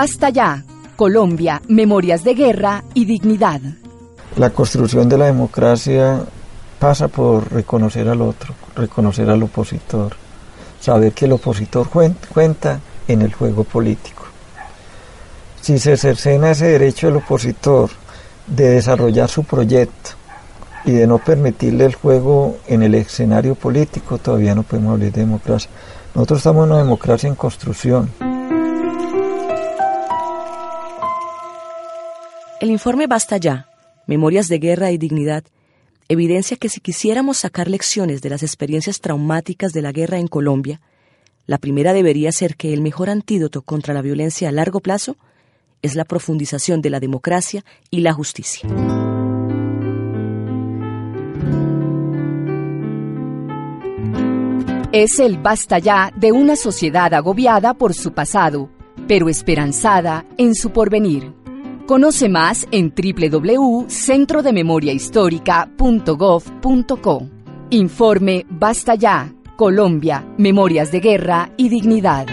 Basta ya. Colombia, Memorias de Guerra y Dignidad. La construcción de la democracia pasa por reconocer al otro, reconocer al opositor, saber que el opositor cuenta en el juego político. Si se cercena ese derecho del opositor de desarrollar su proyecto y de no permitirle el juego en el escenario político, todavía no podemos hablar de democracia. Nosotros estamos en una democracia en construcción. El informe Basta ya, Memorias de Guerra y Dignidad, evidencia que si quisiéramos sacar lecciones de las experiencias traumáticas de la guerra en Colombia, la primera debería ser que el mejor antídoto contra la violencia a largo plazo es la profundización de la democracia y la justicia. Es el basta ya de una sociedad agobiada por su pasado, pero esperanzada en su porvenir. Conoce más en www.centrodememoriahistórica.gov.co. Informe Basta Ya, Colombia, Memorias de Guerra y Dignidad.